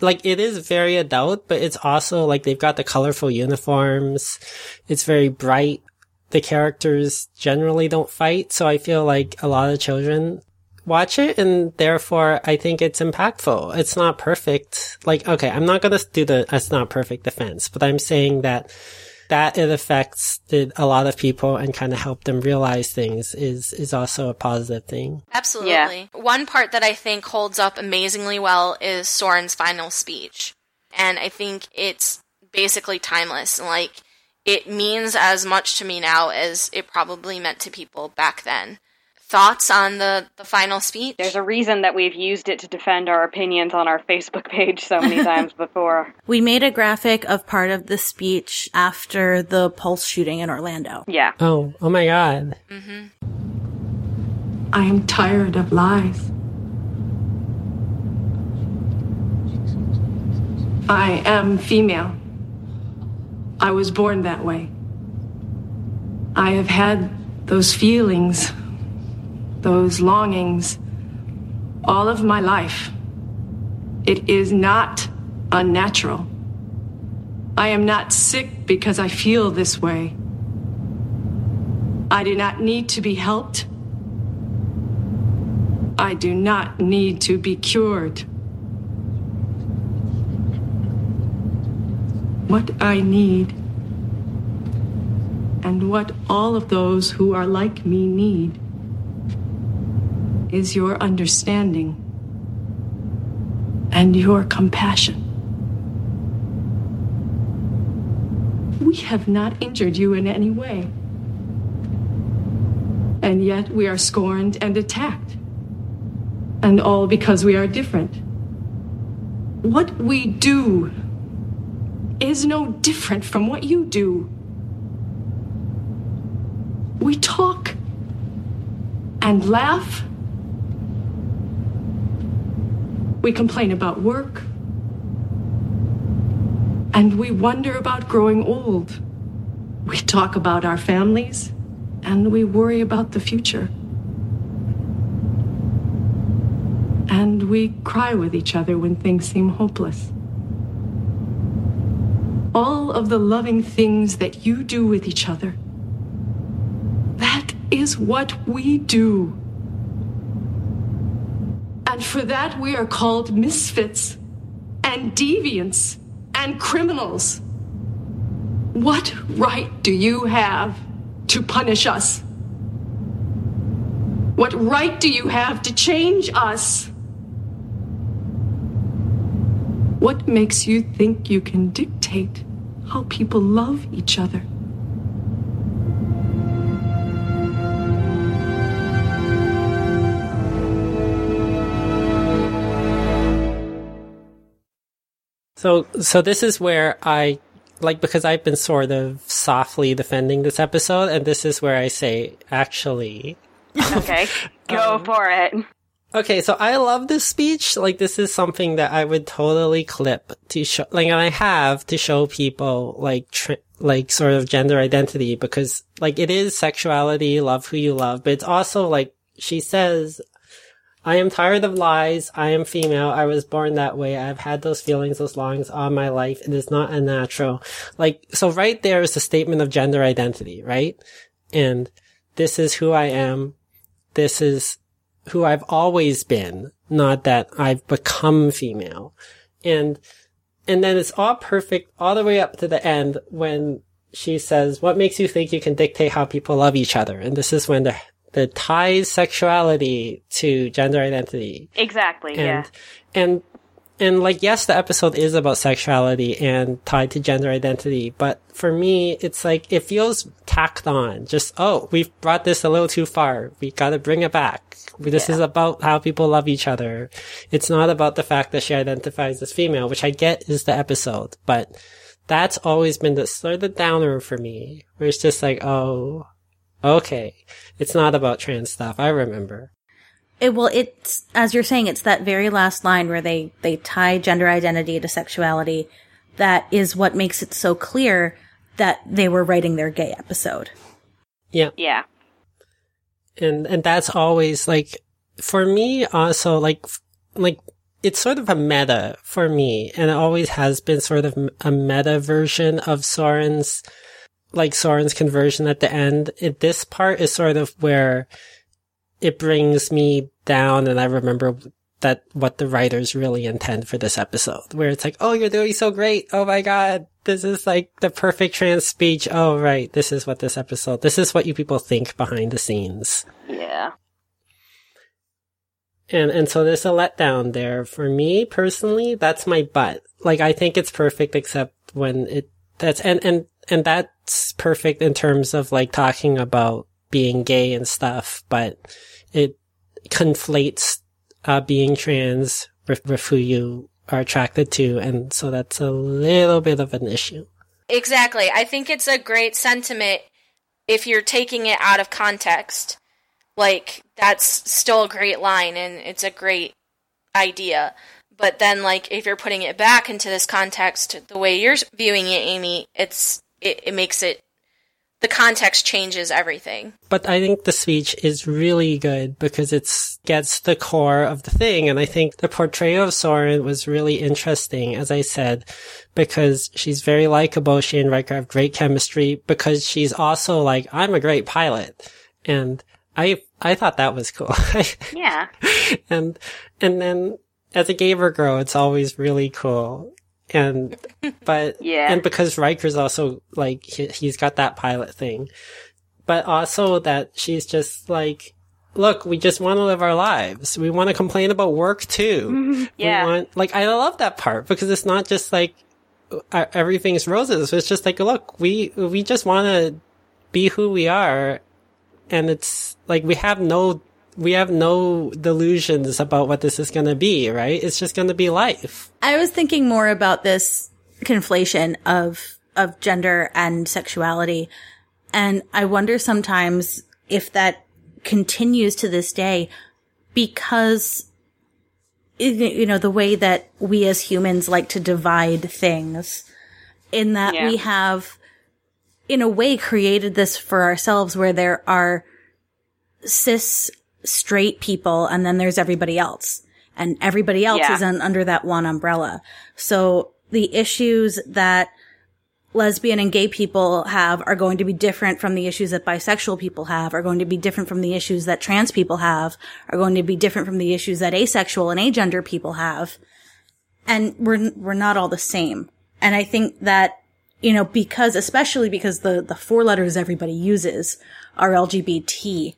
like it is very adult, but it's also like they've got the colorful uniforms. It's very bright. The characters generally don't fight. So I feel like a lot of children watch it and therefore I think it's impactful. It's not perfect. Like, okay, I'm not going to do the, it's not perfect defense, but I'm saying that that it affects a lot of people and kind of help them realize things is is also a positive thing. Absolutely. Yeah. One part that I think holds up amazingly well is Soren's final speech. And I think it's basically timeless. Like it means as much to me now as it probably meant to people back then thoughts on the, the final speech? There's a reason that we've used it to defend our opinions on our Facebook page so many times before. We made a graphic of part of the speech after the Pulse shooting in Orlando. Yeah. Oh, oh my God. Mm-hmm. I am tired of lies. I am female. I was born that way. I have had those feelings those longings all of my life. It is not unnatural. I am not sick because I feel this way. I do not need to be helped. I do not need to be cured. What I need, and what all of those who are like me need, is your understanding and your compassion. We have not injured you in any way. And yet we are scorned and attacked. And all because we are different. What we do is no different from what you do. We talk and laugh We complain about work. And we wonder about growing old. We talk about our families. And we worry about the future. And we cry with each other when things seem hopeless. All of the loving things that you do with each other. That is what we do. And for that, we are called misfits and deviants and criminals. What right do you have to punish us? What right do you have to change us? What makes you think you can dictate how people love each other? So, so this is where I like because I've been sort of softly defending this episode, and this is where I say, actually, okay, go um, for it. Okay, so I love this speech. Like, this is something that I would totally clip to show, like, and I have to show people, like, tr- like, sort of gender identity because, like, it is sexuality, love who you love, but it's also, like, she says, I am tired of lies. I am female. I was born that way. I've had those feelings, those longings all my life. It is not unnatural. Like, so right there is a statement of gender identity, right? And this is who I am. This is who I've always been, not that I've become female. And, and then it's all perfect all the way up to the end when she says, what makes you think you can dictate how people love each other? And this is when the that ties sexuality to gender identity. Exactly. And, yeah. And and like yes, the episode is about sexuality and tied to gender identity, but for me, it's like it feels tacked on. Just oh, we've brought this a little too far. We got to bring it back. This yeah. is about how people love each other. It's not about the fact that she identifies as female, which I get is the episode, but that's always been the sort of the downer for me, where it's just like, oh, Okay. It's not about trans stuff. I remember. It well, it's as you're saying, it's that very last line where they they tie gender identity to sexuality. That is what makes it so clear that they were writing their gay episode. Yeah. Yeah. and and that's always like for me uh, also like like it's sort of a meta for me and it always has been sort of a meta version of Soren's like Soren's conversion at the end it, this part is sort of where it brings me down and I remember that what the writers really intend for this episode where it's like oh you're doing so great oh my god this is like the perfect trans speech oh right this is what this episode this is what you people think behind the scenes Yeah. and and so there's a letdown there for me personally. That's my butt. Like I think it's perfect, except when it that's and and and that's perfect in terms of like talking about being gay and stuff, but it conflates uh, being trans with, with who you are attracted to, and so that's a little bit of an issue. Exactly. I think it's a great sentiment if you're taking it out of context. Like, that's still a great line and it's a great idea. But then, like, if you're putting it back into this context, the way you're viewing it, Ami, it's it, it makes it the context changes everything. But I think the speech is really good because it's gets the core of the thing. And I think the portrayal of Soren was really interesting, as I said, because she's very likable. She and Riker have great chemistry because she's also like, I'm a great pilot. And I, I thought that was cool. Yeah. and, and then as a gamer girl, it's always really cool. And, but, Yeah. and because Riker's also like, he, he's got that pilot thing, but also that she's just like, look, we just want to live our lives. We want to complain about work too. Yeah. We want, like, I love that part because it's not just like, uh, everything's roses. It's just like, look, we, we just want to be who we are. And it's like, we have no, we have no delusions about what this is going to be, right? It's just going to be life. I was thinking more about this conflation of of gender and sexuality, and I wonder sometimes if that continues to this day because you know the way that we as humans like to divide things in that Yeah. we have in a way created this for ourselves where there are cis straight people and then there's everybody else and everybody else Yeah. is un- under that one umbrella. So the issues that lesbian and gay people have are going to be different from the issues that bisexual people have, are going to be different from the issues that trans people have, are going to be different from the issues that asexual and agender people have. And we're, we're not all the same. And I think that, you know, because, especially because the, the four letters everybody uses are LGBT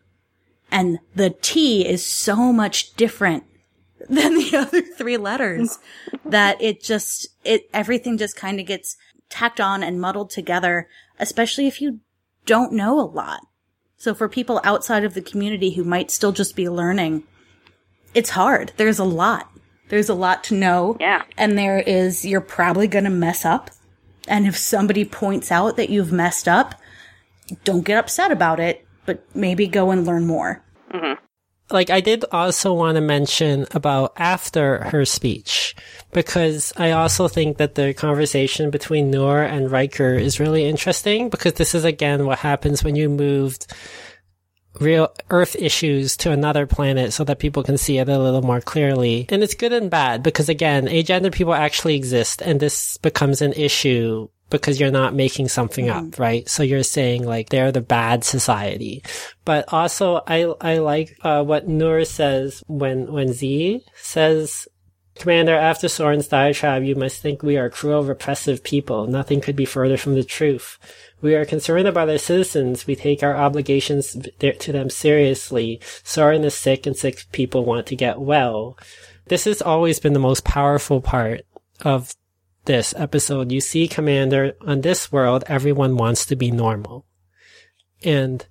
and the T is so much different than the other three letters that it just, it, everything just kind of gets tacked on and muddled together, especially if you don't know a lot. So for people outside of the community who might still just be learning, it's hard. There's a lot. There's a lot to know. Yeah. And there is, you're probably going to mess up. And if somebody points out that you've messed up, don't get upset about it, but maybe go and learn more. Mm-hmm. like I did also want to mention about after her speech because I also think that the conversation between Noor and Riker is really interesting because this is again what happens when you moved real earth issues to another planet so that people can see it a little more clearly. And it's good and bad because again, agender people actually exist and this becomes an issue because you're not making something up, right? So you're saying like they're the bad society. But also I, I like, uh, what Noor says when, when Z says, Commander, after Soren's diatribe, you must think we are cruel, repressive people. Nothing could be further from the truth. We are concerned about our citizens. We take our obligations to them seriously. Soren is sick and sick people want to get well. This has always been the most powerful part of this episode. You see, Commander, on this world, everyone wants to be normal. And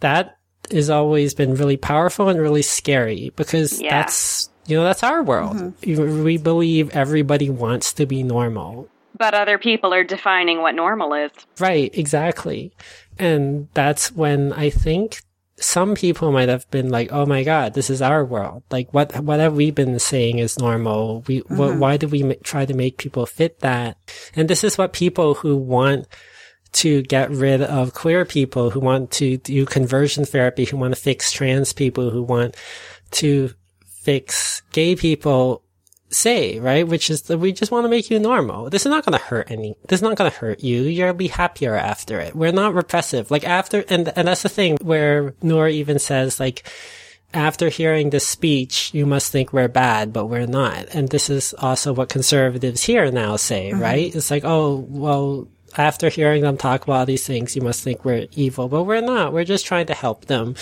that has always been really powerful and really scary because Yeah. that's, you know, that's our world. Mm-hmm. You- We believe everybody wants to be normal. But other people are defining what normal is. Right, exactly. And that's when I think some people might have been like, "Oh my god, this is our world." Like, what what have we been saying is normal? We mm-hmm. why do we m- try to make people fit that? And this is what people who want to get rid of queer people, who want to do conversion therapy, who want to fix trans people, who want to fix gay people say, right? Which is that we just want to make you normal. This is not going to hurt any, this is not going to hurt you. You'll be happier after it. We're not repressive. Like after, and, and that's the thing where Noor even says like, after hearing this speech, you must think we're bad, but we're not. And this is also what conservatives here now say, mm-hmm. right? It's like, oh, well, after hearing them talk about these things, you must think we're evil, but we're not. We're just trying to help them.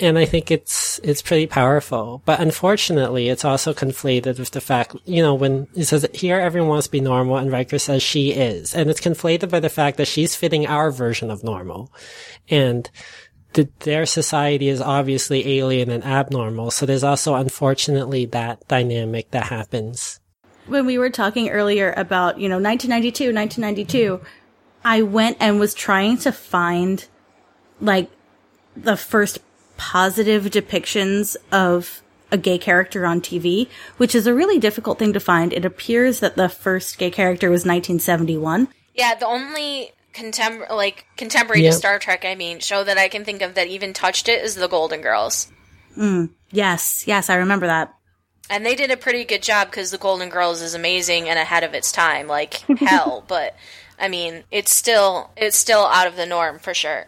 And I think it's, it's pretty powerful. But unfortunately, it's also conflated with the fact, you know, when it says here everyone wants to be normal and Riker says she is. And it's conflated by the fact that she's fitting our version of normal. And the, their society is obviously alien and abnormal. So there's also unfortunately that dynamic that happens when we were talking earlier about, you know, 1992, 1992, I went and was trying to find like the first positive depictions of a gay character on TV, which is a really difficult thing to find. It appears that the first gay character was 1971. Yeah, the only contem- like contemporary yep. to Star Trek, I mean, show that I can think of that even touched it is the Golden Girls. Mm, yes, yes, I remember that. And they did a pretty good job because the Golden Girls is amazing and ahead of its time, like hell. But I mean, it's still it's still out of the norm for sure.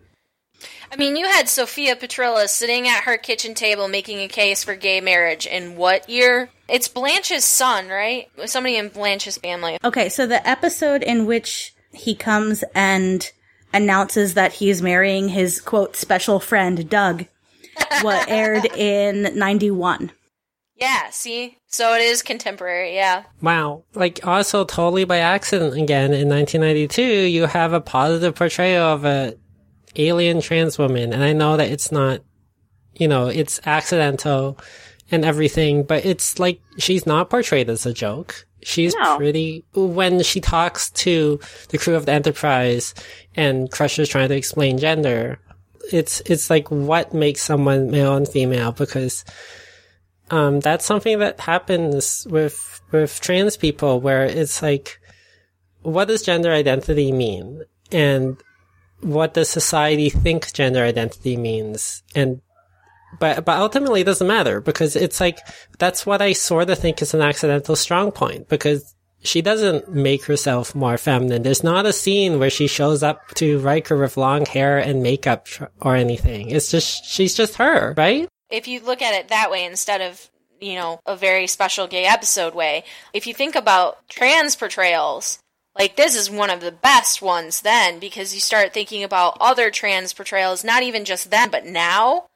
I mean, you had Sophia Petrillo sitting at her kitchen table making a case for gay marriage in what year? It's Blanche's son, right? Somebody in Blanche's family. Okay, so the episode in which he comes and announces that he's marrying his quote special friend Doug what aired in 91. Yeah, see? So it is contemporary, yeah. Wow. Like, also totally by accident again, in 1992, you have a positive portrayal of a alien trans woman. And I know that it's not, you know, it's accidental and everything, but it's like, she's not portrayed as a joke. She's no. pretty, when she talks to the crew of the Enterprise and Crusher's trying to explain gender, it's, it's like what makes someone male and female because um, that's something that happens with with trans people, where it's like, what does gender identity mean, and what does society think gender identity means, and but but ultimately it doesn't matter because it's like that's what I sort of think is an accidental strong point because she doesn't make herself more feminine. There's not a scene where she shows up to Riker with long hair and makeup or anything. It's just she's just her, right? If you look at it that way instead of you know a very special gay episode way if you think about trans portrayals like this is one of the best ones then because you start thinking about other trans portrayals not even just then but now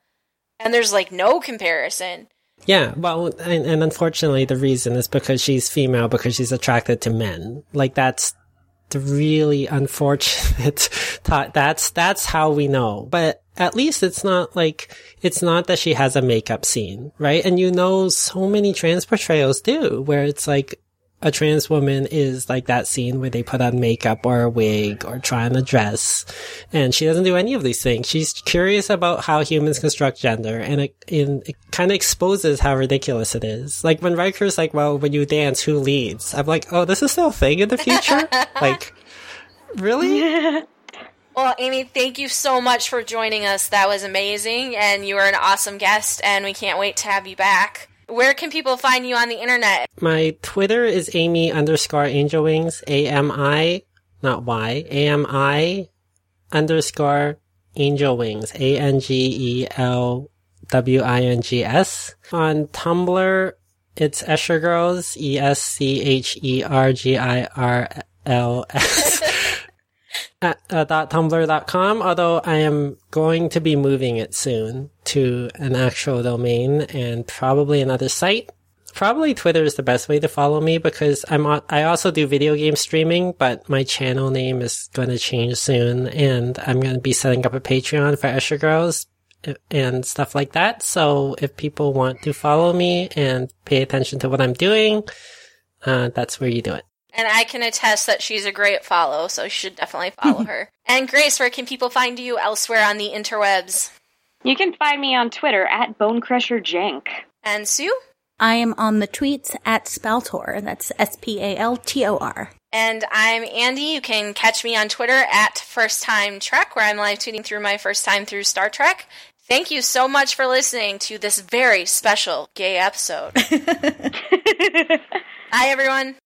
and there's like no comparison. Yeah well and, and unfortunately the reason is because she's female because she's attracted to men. Like that's the really unfortunate that's that's how we know. But at least it's not like it's not that she has a makeup scene right? And you know so many trans portrayals do where it's like a trans woman is like that scene where they put on makeup or a wig or try on a dress and she doesn't do any of these things. She's curious about how humans construct gender and it, it kind of exposes how ridiculous it is. Like when Riker's like well when you dance who leads? I'm like oh this is still a thing in the future? Like really Well, Ami, thank you so much for joining us. That was amazing, and you were an awesome guest, and we can't wait to have you back. Where can people find you on the internet? My Twitter is Ami underscore Angel Wings, A M I, not Y, A M I underscore Angel Wings, A N G E L W I N G S. On Tumblr, it's Escher Girls, E S C H E R G I R L S. at uh, .tumblr.com, although I am going to be moving it soon to an actual domain and probably another site. Probably Twitter is the best way to follow me because I'm I also do video game streaming, but my channel name is going to change soon and I'm going to be setting up a Patreon for Escher Girls and stuff like that. So if people want to follow me and pay attention to what I'm doing, uh, that's where you do it. And I can attest that she's a great follow, so you should definitely follow her. And Grace, where can people find you elsewhere on the interwebs? You can find me on Twitter at BoneCrusherJank. And Sue? I am on the tweets at Spaltor. That's S P A L T O R. And I'm Andi. You can catch me on Twitter at First Time Trek, where I'm live tweeting through my first time through Star Trek. Thank you so much for listening to this very special gay episode. Bye, everyone.